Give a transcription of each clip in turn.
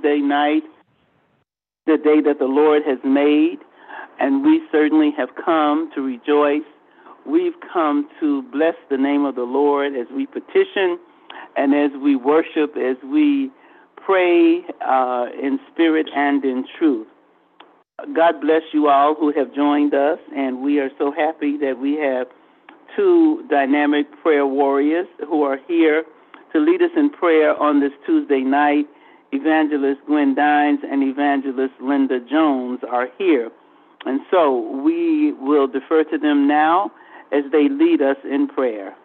Tuesday night, the day that the Lord has made, and we certainly have come to rejoice. We've come to bless the name of the Lord as we petition and as we worship, as we pray uh, in spirit and in truth. God bless you all who have joined us, and we are so happy that we have two dynamic prayer warriors who are here to lead us in prayer on this Tuesday night. Evangelist Gwen Dines and Evangelist Linda Jones are here. And so we will defer to them now as they lead us in prayer.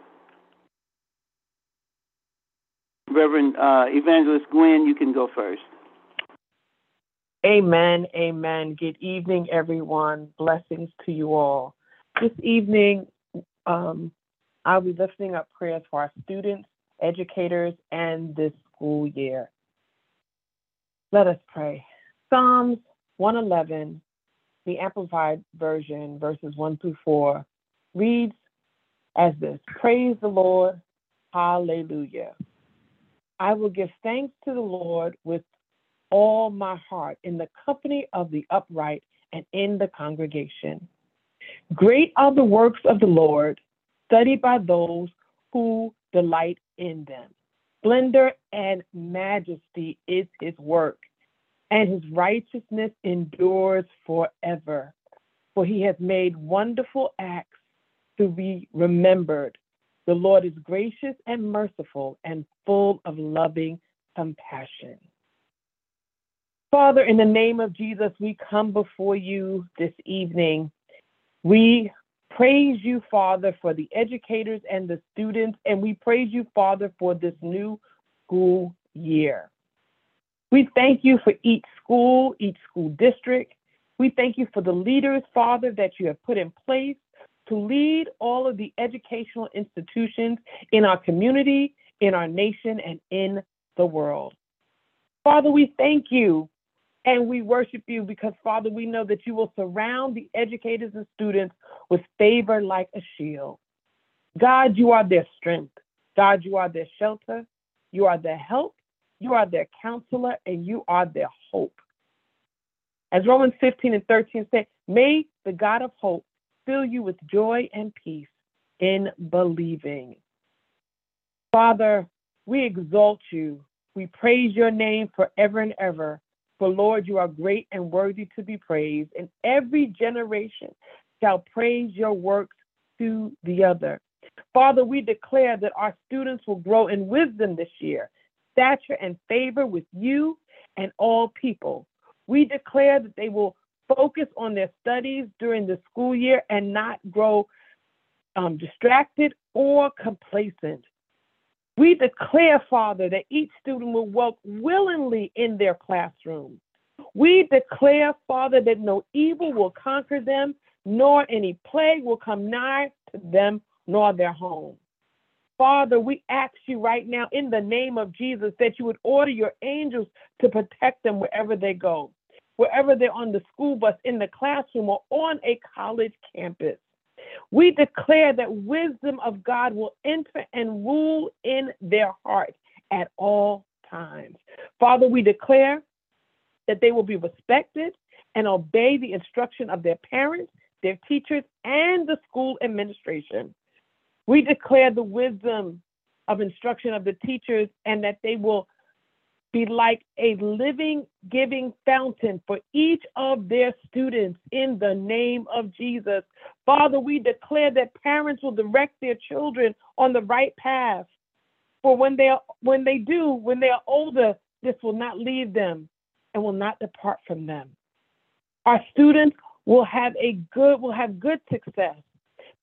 Reverend uh, Evangelist Gwen, you can go first. Amen. Amen. Good evening, everyone. Blessings to you all. This evening, um, I'll be lifting up prayers for our students, educators, and this school year. Let us pray. Psalms 111, the Amplified Version, verses 1 through 4, reads as this Praise the Lord. Hallelujah. I will give thanks to the Lord with all my heart in the company of the upright and in the congregation. Great are the works of the Lord, studied by those who delight in them. Splendor and majesty is his work, and his righteousness endures forever. For he has made wonderful acts to be remembered. The Lord is gracious and merciful and full of loving compassion. Father, in the name of Jesus, we come before you this evening. We praise you, Father, for the educators and the students, and we praise you, Father, for this new school year. We thank you for each school, each school district. We thank you for the leaders, Father, that you have put in place to lead all of the educational institutions in our community, in our nation, and in the world. Father, we thank you and we worship you because, Father, we know that you will surround the educators and students with favor like a shield. God, you are their strength. God, you are their shelter. You are their help. You are their counselor, and you are their hope. As Romans 15 and 13 say, may the God of hope fill you with joy and peace in believing. Father, we exalt you. We praise your name forever and ever. For Lord, you are great and worthy to be praised, and every generation shall praise your works to the other. Father, we declare that our students will grow in wisdom this year, stature and favor with you and all people. We declare that they will focus on their studies during the school year and not grow um, distracted or complacent. We declare, Father, that each student will work willingly in their classroom. We declare, Father, that no evil will conquer them, nor any plague will come nigh to them, nor their home. Father, we ask you right now in the name of Jesus that you would order your angels to protect them wherever they go wherever they're on the school bus, in the classroom, or on a college campus. We declare that wisdom of God will enter and rule in their heart at all times. Father, we declare that they will be respected and obey the instruction of their parents, their teachers, and the school administration. We declare the wisdom of instruction of the teachers and that they will be like a living, giving fountain for each of their students in the name of Jesus. Father, we declare that parents will direct their children on the right path. For when they are, when they do, when they are older, this will not leave them and will not depart from them. Our students will have a good will have good success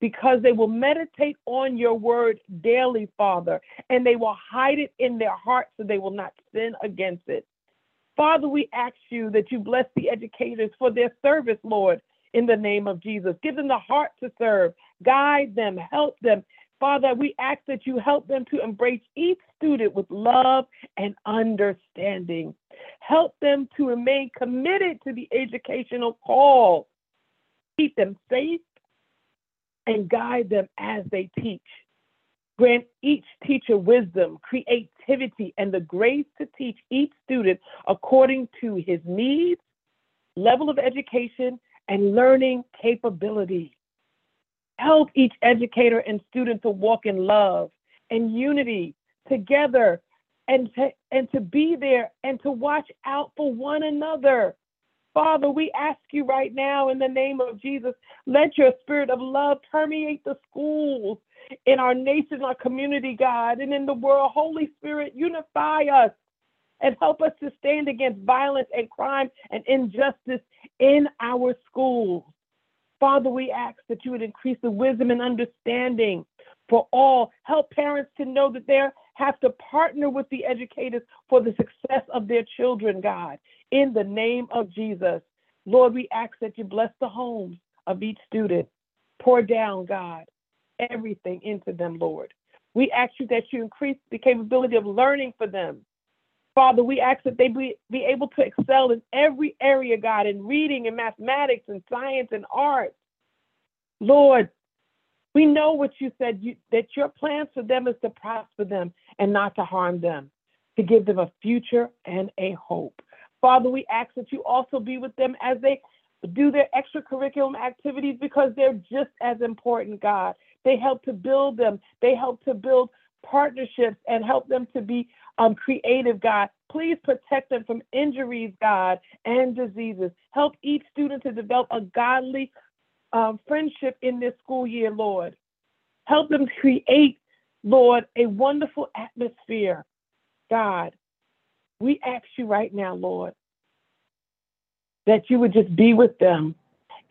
because they will meditate on your word daily, Father, and they will hide it in their hearts so they will not sin against it. Father, we ask you that you bless the educators for their service, Lord, in the name of Jesus. Give them the heart to serve, guide them, help them. Father, we ask that you help them to embrace each student with love and understanding. Help them to remain committed to the educational call. Keep them safe and guide them as they teach. Grant each teacher wisdom, creativity, and the grace to teach each student according to his needs, level of education, and learning capability. Help each educator and student to walk in love and unity together and to, and to be there and to watch out for one another. Father, we ask you right now in the name of Jesus, let your spirit of love permeate the schools in our nation, our community, God, and in the world. Holy Spirit, unify us and help us to stand against violence and crime and injustice in our schools. Father, we ask that you would increase the wisdom and understanding for all. Help parents to know that they have to partner with the educators for the success of their children, God. In the name of Jesus. Lord, we ask that you bless the homes of each student. Pour down, God, everything into them, Lord. We ask you that you increase the capability of learning for them. Father, we ask that they be, be able to excel in every area, God, in reading and mathematics and science and art. Lord, we know what you said, you, that your plans for them is to prosper them and not to harm them, to give them a future and a hope. Father, we ask that you also be with them as they do their extracurricular activities because they're just as important, God. They help to build them, they help to build partnerships and help them to be um, creative, God. Please protect them from injuries, God, and diseases. Help each student to develop a godly um, friendship in this school year, Lord. Help them create, Lord, a wonderful atmosphere, God. We ask you right now, Lord, that you would just be with them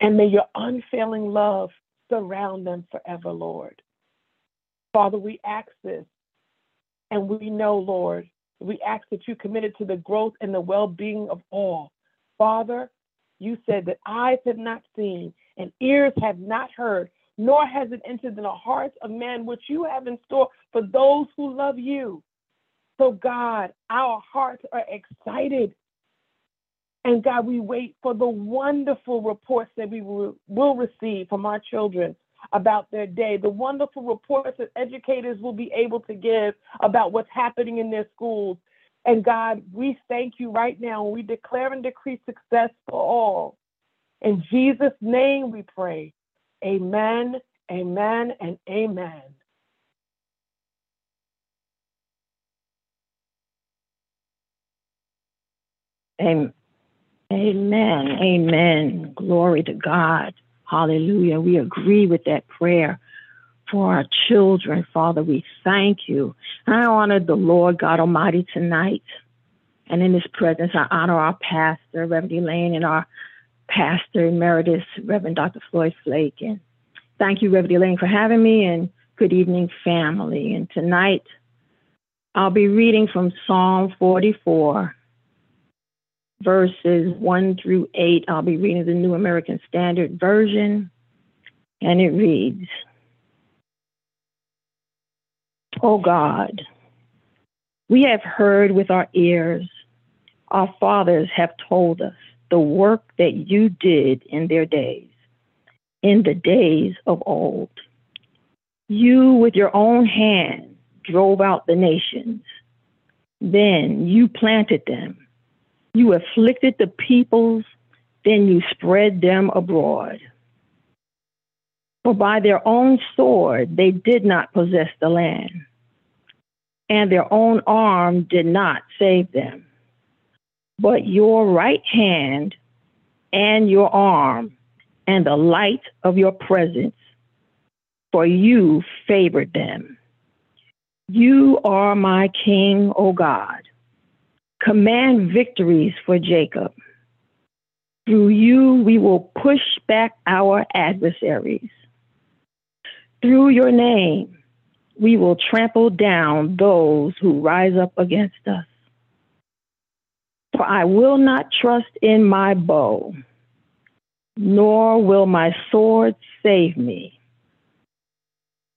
and may your unfailing love surround them forever, Lord. Father, we ask this and we know, Lord, we ask that you committed to the growth and the well being of all. Father, you said that eyes have not seen and ears have not heard, nor has it entered in the hearts of man which you have in store for those who love you. So, God, our hearts are excited. And God, we wait for the wonderful reports that we will, receive from our children about their day, the wonderful reports that educators will be able to give about what's happening in their schools. And God, we thank you right now. We declare and decree success for all. In Jesus' name we pray. Amen, amen, and amen. Amen. Amen. Amen. Glory to God. Hallelujah. We agree with that prayer for our children. Father, we thank you. I honor the Lord God Almighty tonight. And in his presence, I honor our pastor, Reverend Elaine, and our pastor emeritus, Reverend Dr. Floyd Flake. And thank you, Reverend Elaine, for having me. And good evening, family. And tonight, I'll be reading from Psalm 44 verses 1 through 8. I'll be reading the New American Standard Version, and it reads Oh God, we have heard with our ears, our fathers have told us the work that you did in their days, in the days of old. You, with your own hand, drove out the nations. Then you planted them you afflicted the peoples, then you spread them abroad. For by their own sword they did not possess the land, and their own arm did not save them. But your right hand and your arm and the light of your presence, for you favored them. You are my King, O God. Command victories for Jacob. Through you, we will push back our adversaries. Through your name, we will trample down those who rise up against us. For I will not trust in my bow, nor will my sword save me.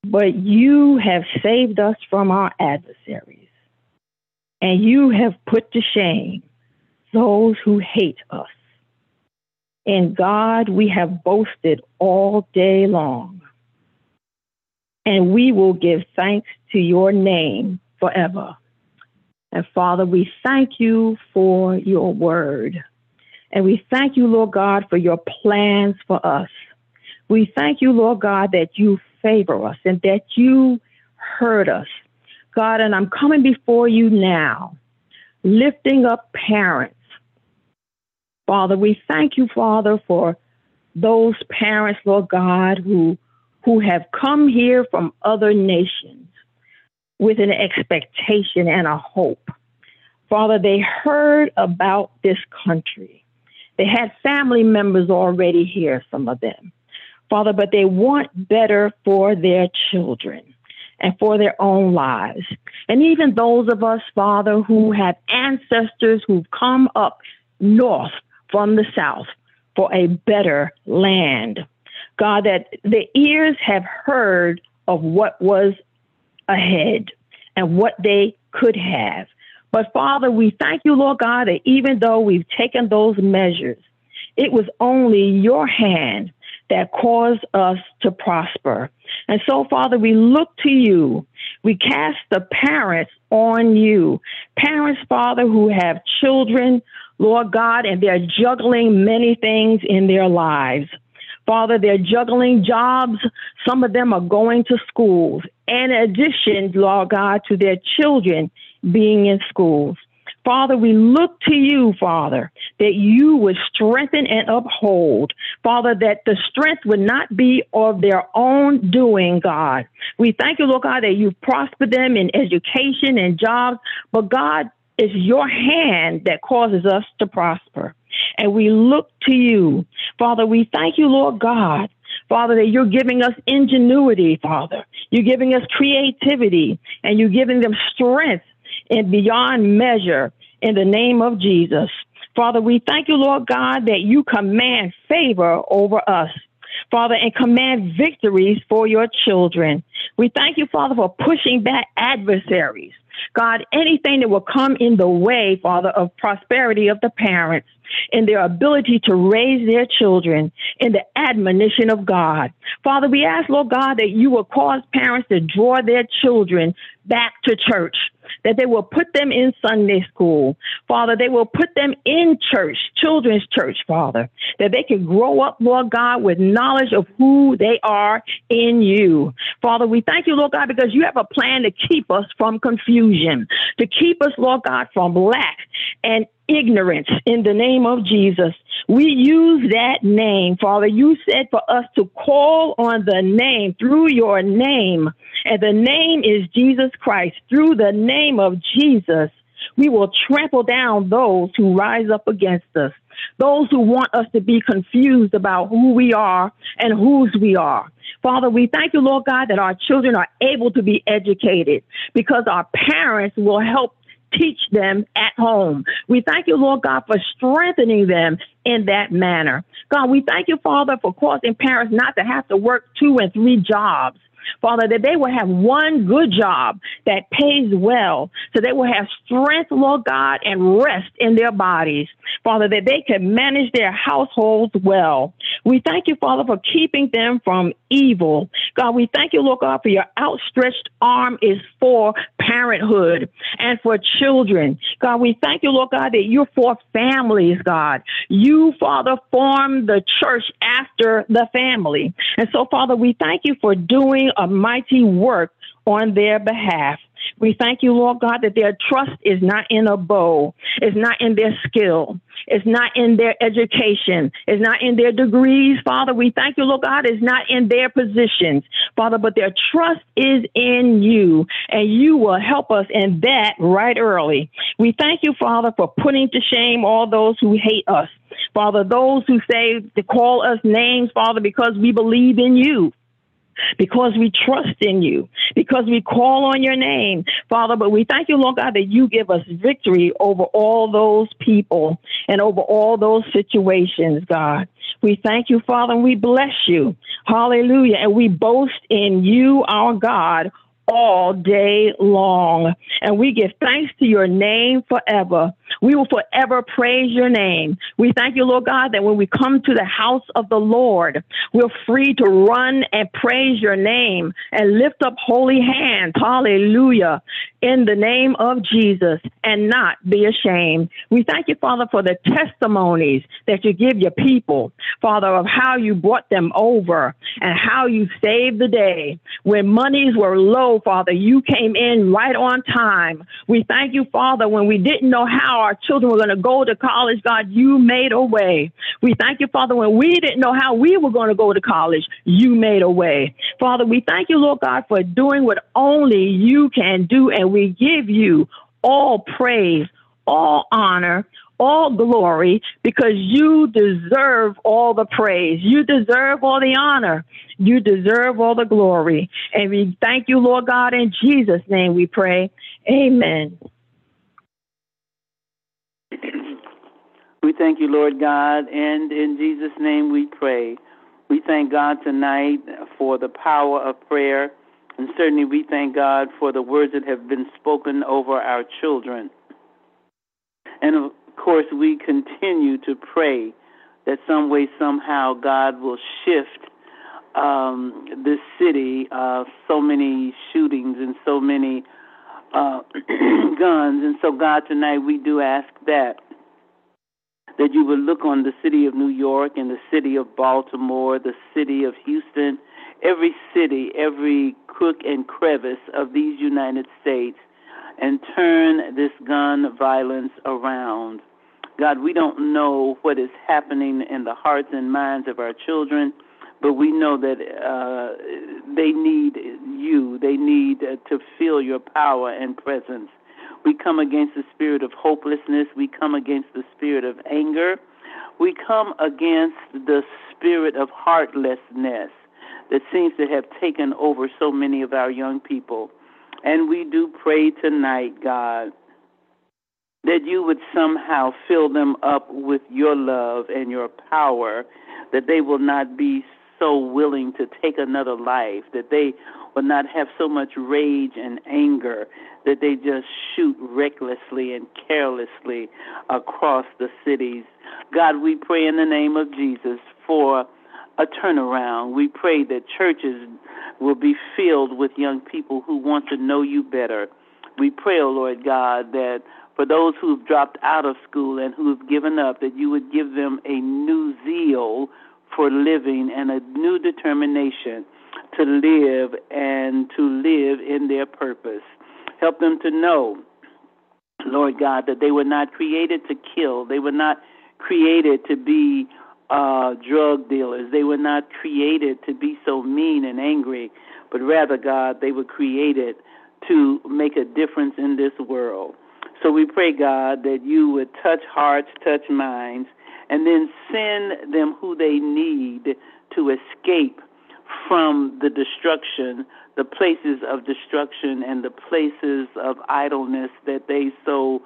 But you have saved us from our adversaries and you have put to shame those who hate us. In God we have boasted all day long. and we will give thanks to your name forever. And Father, we thank you for your word. And we thank you, Lord God, for your plans for us. We thank you, Lord God, that you favor us and that you heard us. God, and I'm coming before you now, lifting up parents. Father, we thank you, Father, for those parents, Lord God, who who have come here from other nations with an expectation and a hope. Father, they heard about this country. They had family members already here, some of them. Father, but they want better for their children and for their own lives. And even those of us, Father, who have ancestors who've come up north from the south for a better land. God, that the ears have heard of what was ahead and what they could have. But Father, we thank you, Lord God, that even though we've taken those measures, it was only your hand that caused us to prosper. And so, Father, we look to you. We cast the parents on you. Parents, Father, who have children, Lord God, and they're juggling many things in their lives. Father, they're juggling jobs. Some of them are going to schools. In addition, Lord God, to their children being in schools. Father, we look to you, Father, that you would strengthen and uphold. Father, that the strength would not be of their own doing, God. We thank you, Lord God, that you prosper them in education and jobs, but God, it's your hand that causes us to prosper. And we look to you. Father, we thank you, Lord God, Father, that you're giving us ingenuity, Father. You're giving us creativity and you're giving them strength and beyond measure in the name of Jesus. Father, we thank you, Lord God, that you command favor over us. Father, and command victories for your children. We thank you, Father, for pushing back adversaries. God, anything that will come in the way, Father, of prosperity of the parents in their ability to raise their children in the admonition of God. Father, we ask, Lord God, that you will cause parents to draw their children back to church, that they will put them in Sunday school. Father, they will put them in church, children's church, Father, that they can grow up, Lord God, with knowledge of who they are in you. Father, we thank you, Lord God, because you have a plan to keep us from confusion, to keep us, Lord God, from lack and ignorance in the name of Jesus. We use that name, Father. You said for us to call on the name through your name, and the name is Jesus Christ. Through the name of Jesus, we will trample down those who rise up against us, those who want us to be confused about who we are and whose we are. Father, we thank you, Lord God, that our children are able to be educated because our parents will help teach them at home. We thank you, Lord God, for strengthening them in that manner. God, we thank you, Father, for causing parents not to have to work two and three jobs. Father, that they will have one good job that pays well, so they will have strength, Lord God, and rest in their bodies. Father, that they can manage their households well. We thank you, Father, for keeping them from evil. God, we thank you, Lord God, for your outstretched arm is for parenthood and for children. God, we thank you, Lord God, that you're for families, God. You, Father, formed the church after the family. And so, Father, we thank you for doing a mighty work on their behalf. We thank you, Lord God, that their trust is not in a bow, it's not in their skill, it's not in their education, it's not in their degrees, Father. We thank you, Lord God, it's not in their positions, Father, but their trust is in you, and you will help us in that right early. We thank you, Father, for putting to shame all those who hate us. Father, those who say to call us names, Father, because we believe in you because we trust in you, because we call on your name, Father. But we thank you, Lord God, that you give us victory over all those people and over all those situations, God. We thank you, Father, and we bless you. Hallelujah. And we boast in you, our God, all day long. And we give thanks to your name forever. We will forever praise your name. We thank you, Lord God, that when we come to the house of the Lord, we're free to run and praise your name and lift up holy hands. Hallelujah. In the name of Jesus and not be ashamed. We thank you, Father, for the testimonies that you give your people, Father, of how you brought them over and how you saved the day. When monies were low, Oh, Father, you came in right on time. We thank you, Father, when we didn't know how our children were going to go to college, God, you made a way. We thank you, Father, when we didn't know how we were going to go to college, you made a way. Father, we thank you, Lord God, for doing what only you can do, and we give you all praise, all honor, all glory because you deserve all the praise. You deserve all the honor. You deserve all the glory. And we thank you, Lord God, in Jesus' name we pray. Amen. We thank you, Lord God, and in Jesus' name we pray. We thank God tonight for the power of prayer, and certainly we thank God for the words that have been spoken over our children. And course, we continue to pray that some way, somehow, God will shift um, this city. Uh, so many shootings and so many uh, guns, and so God, tonight we do ask that that you would look on the city of New York and the city of Baltimore, the city of Houston, every city, every crook and crevice of these United States, and turn this gun violence around. God, we don't know what is happening in the hearts and minds of our children, but we know that uh, they need you. They need uh, to feel your power and presence. We come against the spirit of hopelessness. We come against the spirit of anger. We come against the spirit of heartlessness that seems to have taken over so many of our young people. And we do pray tonight, God, that you would somehow fill them up with your love and your power, that they will not be so willing to take another life, that they will not have so much rage and anger that they just shoot recklessly and carelessly across the cities. God, we pray in the name of Jesus for a turnaround. We pray that churches will be filled with young people who want to know you better. We pray, O oh Lord God, that for those who've dropped out of school and who've given up, that you would give them a new zeal for living and a new determination to live and to live in their purpose. Help them to know, Lord God, that they were not created to kill. They were not created to be uh, drug dealers. They were not created to be so mean and angry, but rather, God, they were created to make a difference in this world. So we pray, God, that you would touch hearts, touch minds, and then send them who they need to escape from the destruction, the places of destruction, and the places of idleness that they so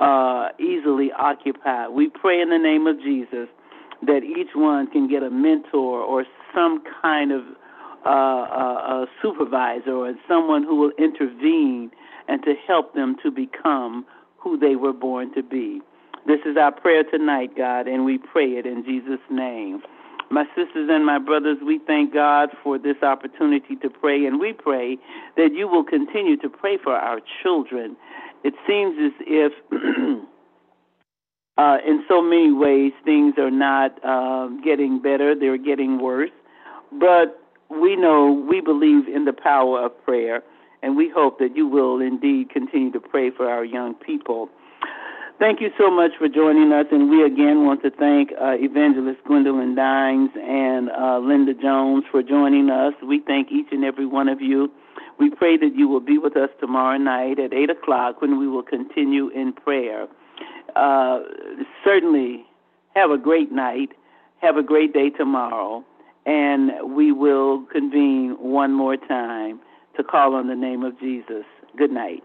uh, easily occupy. We pray in the name of Jesus that each one can get a mentor or some kind of uh, a, a supervisor or someone who will intervene and to help them to become who they were born to be. This is our prayer tonight, God, and we pray it in Jesus' name. My sisters and my brothers, we thank God for this opportunity to pray, and we pray that you will continue to pray for our children. It seems as if, uh, in so many ways, things are not uh, getting better, they're getting worse. But we know, we believe in the power of prayer, and we hope that you will indeed continue to pray for our young people. Thank you so much for joining us, and we again want to thank uh, Evangelist Gwendoline Dines and uh, Linda Jones for joining us. We thank each and every one of you. We pray that you will be with us tomorrow night at 8 o'clock when we will continue in prayer. Uh, certainly, have a great night. Have a great day tomorrow. And we will convene one more time to call on the name of Jesus. Good night.